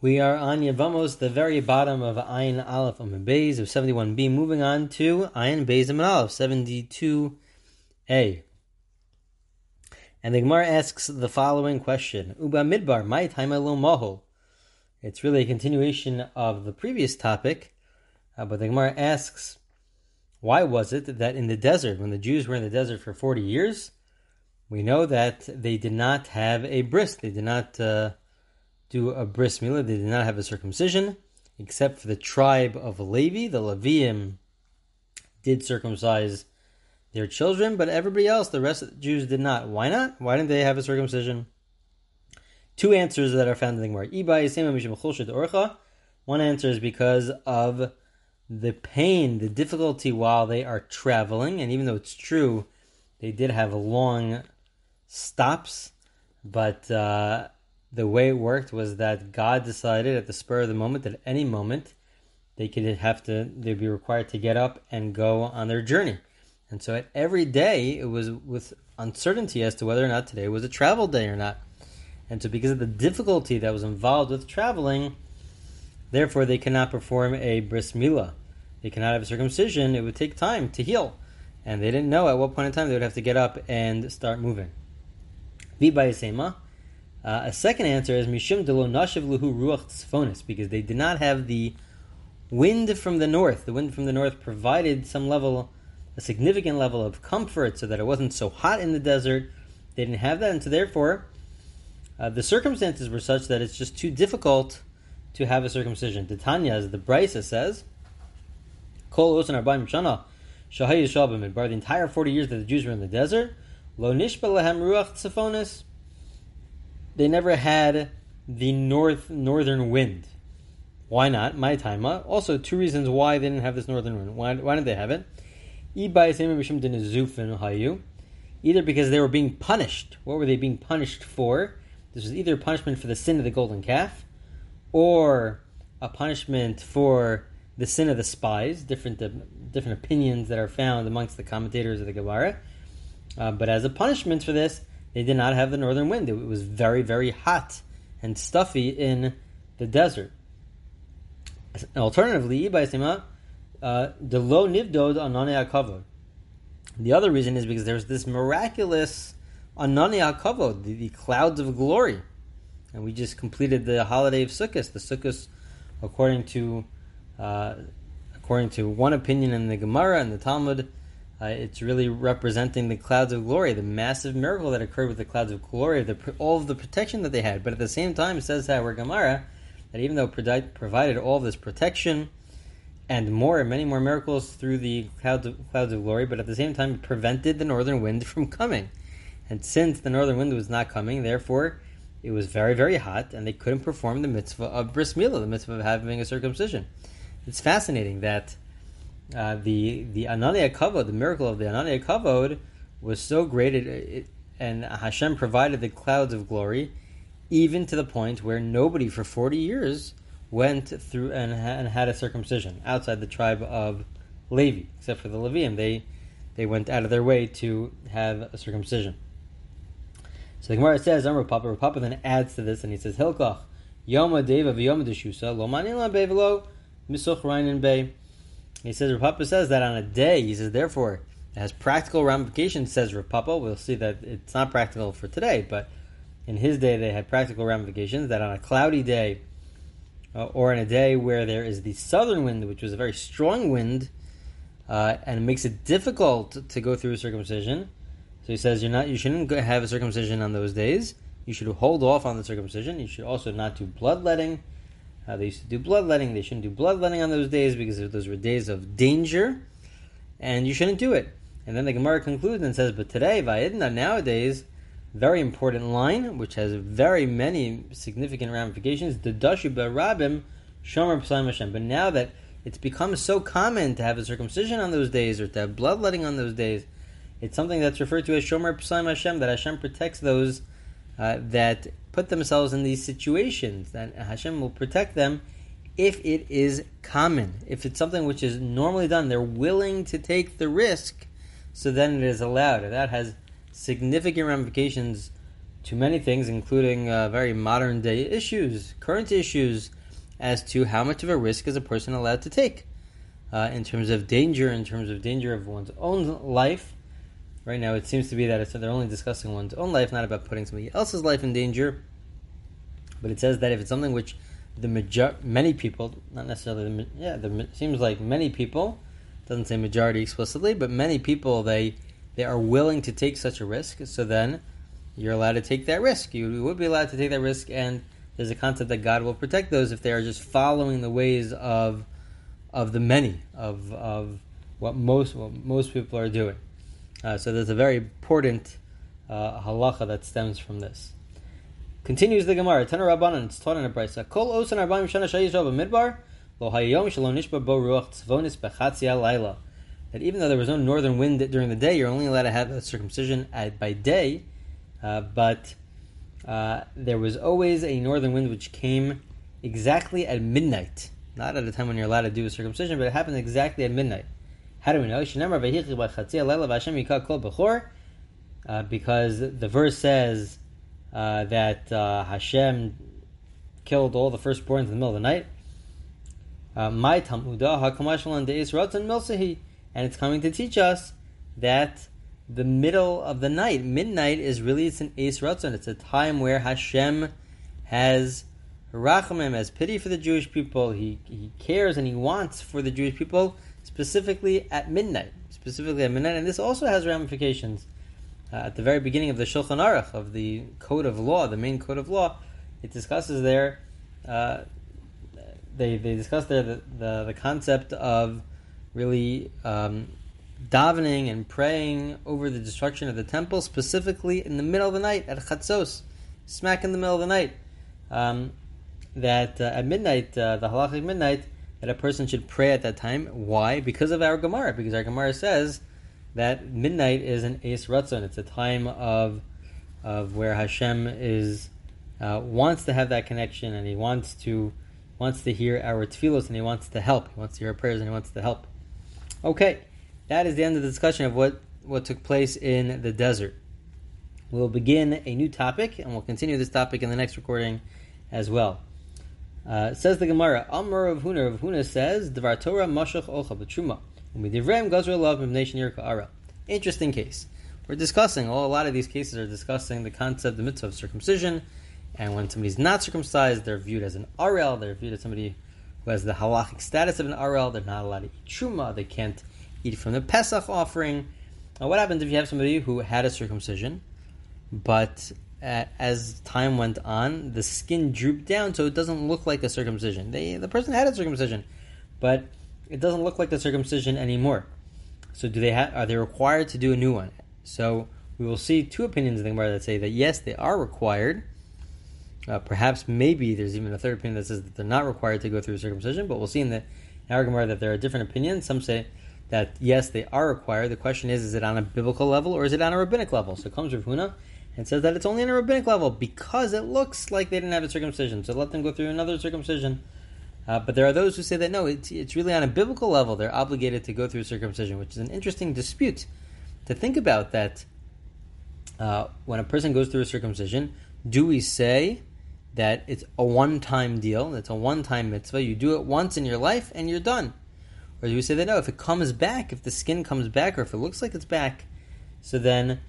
We are on Yevamos, the very bottom of Ayin Aleph Amud Beis of 71b, moving on to Ayin Beis Amud Aleph 72a. And the Gemara asks the following question: Uba Midbar, my time mohol. It's really a continuation of the previous topic, uh, but the Gemara asks, why was it that in the desert, when the Jews were in the desert for 40 years, we know that they did not have a bris, they did not. Uh, do a bris milah. They did not have a circumcision, except for the tribe of Levi. The Levium did circumcise their children, but everybody else, the rest of the Jews, did not. Why not? Why didn't they have a circumcision? Two answers that are found in the Gemara. One answer is because of the pain, the difficulty while they are traveling, and even though it's true, they did have long stops, but uh, the way it worked was that God decided at the spur of the moment that at any moment they could have to they'd be required to get up and go on their journey. And so at every day it was with uncertainty as to whether or not today was a travel day or not. And so because of the difficulty that was involved with traveling, therefore they cannot perform a bris milah. They cannot have a circumcision. It would take time to heal. And they didn't know at what point in time they would have to get up and start moving. Vibayasema. Uh, a second answer is Mishum delo nashiv luhu ruach tzfonis, because they did not have the wind from the north. The wind from the north provided some level, a significant level of comfort, so that it wasn't so hot in the desert. They didn't have that, and so therefore, uh, the circumstances were such that it's just too difficult to have a circumcision. Titania, as the Brisa says, Kol osan arba'im shana shahay yishabim the entire forty years that the Jews were in the desert, lo nishba lehem ruach tzfonis they never had the north northern wind. Why not? My time. Also, two reasons why they didn't have this northern wind. Why, why didn't they have it? Either because they were being punished. What were they being punished for? This was either punishment for the sin of the golden calf, or a punishment for the sin of the spies. Different uh, different opinions that are found amongst the commentators of the Gemara. Uh, but as a punishment for this, they did not have the northern wind. It was very, very hot and stuffy in the desert. Alternatively, uh, the low nivdod anane akavod. The other reason is because there's this miraculous anane akavod, the, the clouds of glory, and we just completed the holiday of Sukkot. The Sukkot, according to uh, according to one opinion in the Gemara and the Talmud, uh, it's really representing the clouds of glory, the massive miracle that occurred with the clouds of glory, the, all of the protection that they had. But at the same time, it says that our Gemara that even though it provided all this protection and more, many more miracles through the clouds of, clouds of glory, but at the same time, it prevented the northern wind from coming. And since the northern wind was not coming, therefore, it was very, very hot, and they couldn't perform the mitzvah of bris milah, the mitzvah of having a circumcision. It's fascinating that uh, the the Ananiya Kavod, the miracle of the Ananiya Kavod, was so great, it, it, and Hashem provided the clouds of glory, even to the point where nobody for forty years went through and, and had a circumcision outside the tribe of Levi, except for the Levium. They they went out of their way to have a circumcision. So the Gemara says, "Amr Papa." Papa then adds to this, and he says, "Hilkach Yoma Deva v'Yoma Deshusa Lo Manila Bevelo Misuch Reinin Bey." He says, Rav Papa says that on a day, he says, therefore, it has practical ramifications, says Rav Papa. We'll see that it's not practical for today, but in his day they had practical ramifications that on a cloudy day, uh, or in a day where there is the southern wind, which was a very strong wind, uh, and it makes it difficult to go through circumcision. So he says you're not, you shouldn't have a circumcision on those days. You should hold off on the circumcision. You should also not do bloodletting. Uh, they used to do bloodletting. They shouldn't do bloodletting on those days because those were days of danger, and you shouldn't do it. And then the Gemara concludes and says, "But today, Vayidna, nowadays, very important line, which has very many significant ramifications. The Dashu Rabim Shomer Hashem. But now that it's become so common to have a circumcision on those days or to have bloodletting on those days, it's something that's referred to as Shomer Psaim Hashem. That Hashem protects those uh, that put themselves in these situations, that Hashem will protect them if it is common. If it's something which is normally done, they're willing to take the risk, so then it is allowed. And that has significant ramifications to many things, including uh, very modern day issues, current issues, as to how much of a risk is a person allowed to take uh, in terms of danger, in terms of danger of one's own life. Right now, it seems to be that they're only discussing one's own life, not about putting somebody else's life in danger. But it says that if it's something which the major many people, not necessarily the yeah, the seems like many people doesn't say majority explicitly, but many people they they are willing to take such a risk. So then you're allowed to take that risk. You would be allowed to take that risk, and there's a concept that God will protect those if they are just following the ways of of the many of of what most what most people are doing. Uh, so there's a very important uh, halacha that stems from this. Continues the Gemara. Tana Rabbanan. It's taught in a brisa. Kol osan arba'im shana shayish midbar lo hayom shalom nishba bo ruach tzvonis bechatzi alayla that even though there was no northern wind during the day, you're only allowed to have a circumcision at, by day, uh, but uh, there was always a northern wind which came exactly at midnight. Not at a time when you're allowed to do a circumcision, but it happened exactly at midnight. How do we know? Uh, because the verse says uh, that uh, Hashem killed all the firstborns in the middle of the night. Uh, my Talmudah Hakamash Deis Ratzon Milsahi and it's coming to teach us that the middle of the night, midnight, is really it's an Eis Ratzon. It's a time where Hashem has Rachamim, has pity for the Jewish people. He, he cares and he wants for the Jewish people, specifically at midnight. Specifically at midnight. And this also has ramifications. Uh, at the very beginning of the Shulchan Aruch, of the Code of Law, the main Code of Law, it discusses there, uh, they, they discuss there the, the, the concept of really um, davening and praying over the destruction of the temple, specifically in the middle of the night at Chatzos, smack in the middle of the night. Um, that uh, at midnight, uh, the halachic midnight, that a person should pray at that time. Why? Because of our Gemara. Because our Gemara says that midnight is an Eis Ratzon. It's a time of of where Hashem is uh, wants to have that connection and He wants to wants to hear our tefillos and He wants to help. He wants to hear our prayers and He wants to help. Okay, that is the end of the discussion of what, what took place in the desert. We'll begin a new topic, and we'll continue this topic in the next recording as well. Uh, says the Gemara, Amr Rav Huna, Rav Huna says, Dvar Torah Mashach Ocha B'Truma. Interesting case. We're discussing, well, a lot of these cases are discussing the concept, the mitzvah of circumcision, and when somebody's not circumcised, they're viewed as an Arel, they're viewed as somebody who has the halachic status of an Arel, they're not allowed to eat Truma, they can't eat from the Pesach offering. Now, what happens if you have somebody who had a circumcision, but as time went on, the skin drooped down so it doesn't look like a circumcision? They, the person had a circumcision, but it doesn't look like the circumcision anymore. So, do they ha- are they required to do a new one? So, we will see two opinions in the Gemara that say that yes, they are required uh, perhaps, maybe there's even a third opinion that says that they're not required to go through a circumcision, but we'll see in the in Gemara that there are different opinions. Some say that yes, they are required. The question is, is it on a biblical level or is it on a rabbinic level? So it comes Rav Huna and says that it's only on a rabbinic level because it looks like they didn't have a circumcision. So let them go through another circumcision. Uh, but there are those who say that no, it's, it's really on a biblical level. They're obligated to go through circumcision, which is an interesting dispute to think about. That uh, when a person goes through a circumcision, do we say that it's a one time deal, it's a one time mitzvah, you do it once in your life and you're done. Or do we say that no, if it comes back, if the skin comes back, or if it looks like it's back, so then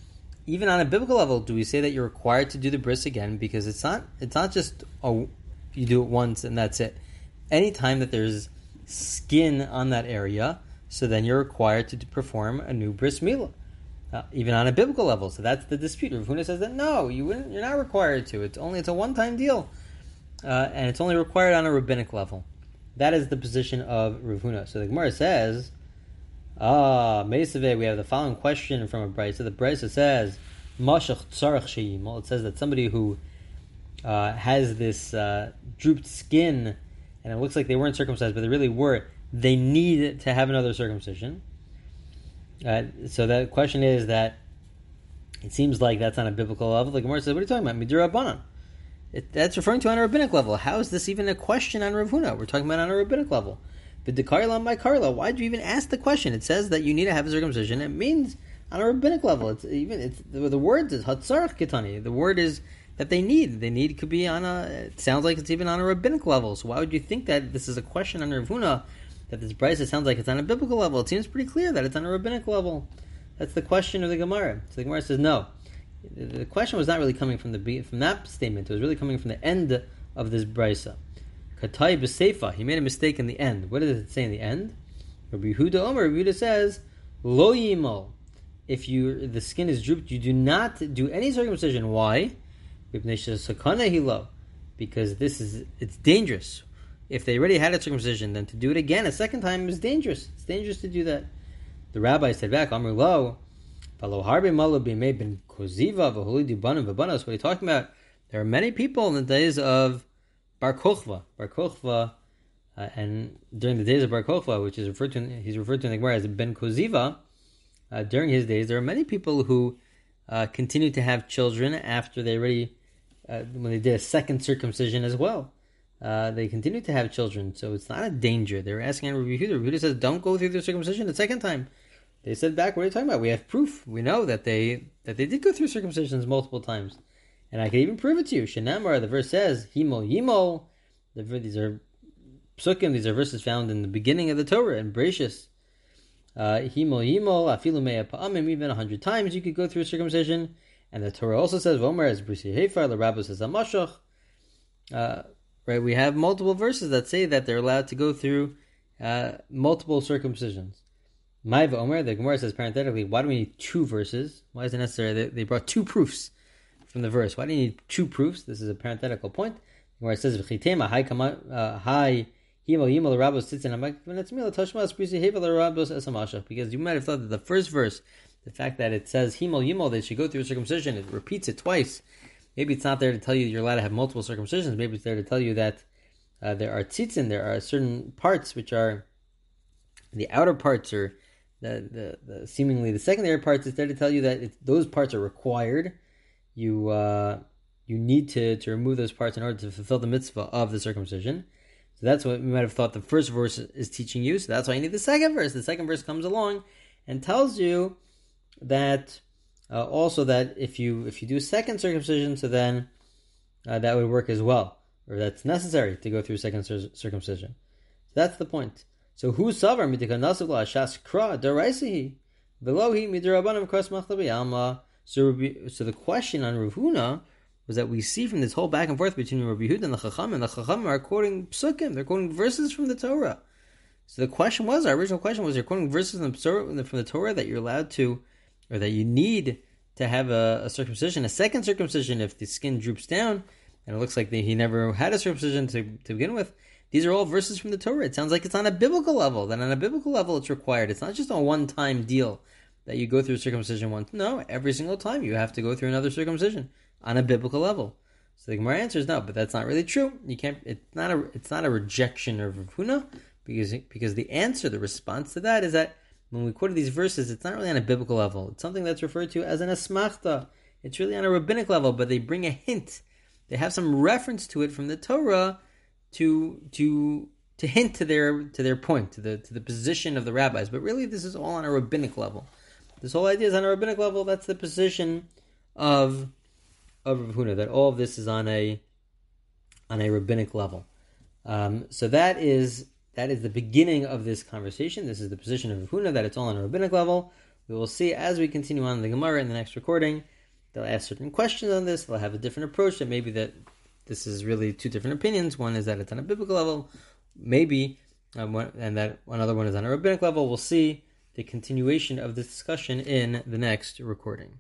even on a biblical level, do we say that you're required to do the bris again? Because it's not it's not just you do it once and that's it. Anytime that there's skin on that area, so then you're required to perform a new bris milah uh, even on a biblical level. So that's the dispute. Rav Huna says that no, you wouldn't. You're not required to. It's only it's a one time deal, uh, and it's only required on a rabbinic level. That is the position of Rav Huna. So the Gemara says, ah, Mesave, we have the following question from a Brisa. The Brisa says, Mashach tzarach sheim. Well, it says that somebody who uh, has this uh, drooped skin, and it looks like they weren't circumcised, but they really were. They need to have another circumcision. Uh, so the question is that it seems like that's on a biblical level. The Gemara says, "What are you talking about? Midir Rabbanon." That's referring to on a rabbinic level. How is this even a question on Rav Huna? We're talking about on a rabbinic level. But the Karla by Karla, why do you even ask the question? It says that you need to have a circumcision. It means on a rabbinic level. It's even it's the, the word is hatzarach kitani. The word is that they need. They need could be on a. It sounds like it's even on a rabbinic level. So why would you think that this is a question on Rav Huna that this brisa sounds like it's on a biblical level? It seems pretty clear that it's on a rabbinic level. That's the question of the Gemara. So the Gemara says no. The question was not really coming from the from that statement. It was really coming from the end of this brisa. Katai b'seifa. He made a mistake in the end. What does it say in the end? Rabbi Yehuda Omer. Rabbi Yehuda says lo yimol. If you the skin is drooped, you do not do any circumcision. Why? Because this is it's dangerous. If they already had a circumcision, then to do it again a second time is dangerous. It's dangerous to do that. The rabbi said back, Amr lo, what are you talking about? There are many people in the days of Bar Kochva. Bar Kochva, uh, and during the days of Bar Kochva, which is referred to, he's referred to in the Gemara as Ben Koziva, uh, during his days, there are many people who uh, continued to have children after they already, uh, when they did a second circumcision as well. Uh, they continue to have children, so it's not a danger. They were asking Rabbi Yehuda. Rabbi Yehuda says, "Don't go through the circumcision the second time." They said back, "What are you talking about? We have proof. We know that they that they did go through circumcisions multiple times." And I can even prove it to you. Shenamar, the verse says, Himo Yimo. The, these are psukim, these are verses found in the beginning of the Torah, in Bereshis. Uh, Himo Yimo, Afilu Mea Pa'amim, even a hundred times you could go through circumcision. And the Torah also says, Vomer as Brisi Hefer, the Rabbi says, Amashach. Uh, right, we have multiple verses that say that they're allowed to go through uh, multiple circumcisions. Maiva Omer, the Gemara says parenthetically, why do we need two verses? Why is it necessary? They, they brought two proofs from the verse. Why do you need two proofs? This is a parenthetical point where it says "V'chitema hi kama hi himo yimol rabos tzitzin hamatzmila tashmas brisi hevel rabos esamasha." Because you might have thought that the first verse, the fact that it says himo yimol, they should go through circumcision, it repeats it twice. Maybe it's not there to tell you you're allowed to have multiple circumcisions. Maybe it's there to tell you that uh, there are tzitzin, there are certain parts which are the outer parts or the, the, the seemingly the secondary parts. It's there to tell you that those parts are required you uh, you need to, to remove those parts in order to fulfill the mitzvah of the circumcision. So that's what we might have thought the first verse is teaching you. So that's why you need the second verse. The second verse comes along and tells you that uh, also that if you if you do second circumcision, so then uh, that would work as well, or that's necessary to go through second circumcision. So that's the point. So who savar mitikanasav shas kra daraisihi velohi midirabanim kras machlabi alma so, so the question on Rav Huna was that we see from this whole back and forth between Rabbi Yehuda and the Chacham, and the Chacham are quoting psukim, they're quoting verses from the Torah. So the question was, our original question was, you're quoting verses from the, from the Torah that you're allowed to, or that you need to have a, a, circumcision, a second circumcision if the skin droops down, and it looks like the, he never had a circumcision to, to begin with. These are all verses from the Torah. It sounds like it's on a biblical level. That on a biblical level, it's required. It's not just a one-time deal that you go through circumcision once. No, every single time you have to go through another circumcision on a biblical level. So the Gemara answers no, but that's not really true. You can't. It's not a. It's not a rejection of Rav because because the answer, the response to that is that when we quote these verses, it's not really on a biblical level. It's something that's referred to as an asmachta. It's really on a rabbinic level, but they bring a hint. They have some reference to it from the Torah to to to hint to their to their point, to the to the position of the rabbis. But really, this is all on a rabbinic level. This whole idea is on a rabbinic level. That's the position of of Rav Huna. That all of this is on a on a rabbinic level. Um, so that is that is the beginning of this conversation. This is the position of Rav Huna that it's all on a rabbinic level. We will see as we continue on the Gemara in the next recording. They'll ask certain questions on this. They'll have a different approach. That maybe that this is really two different opinions. One is that it's on a biblical level, maybe, um, and that another one is on a rabbinic level. We'll see the continuation of this discussion in the next recording.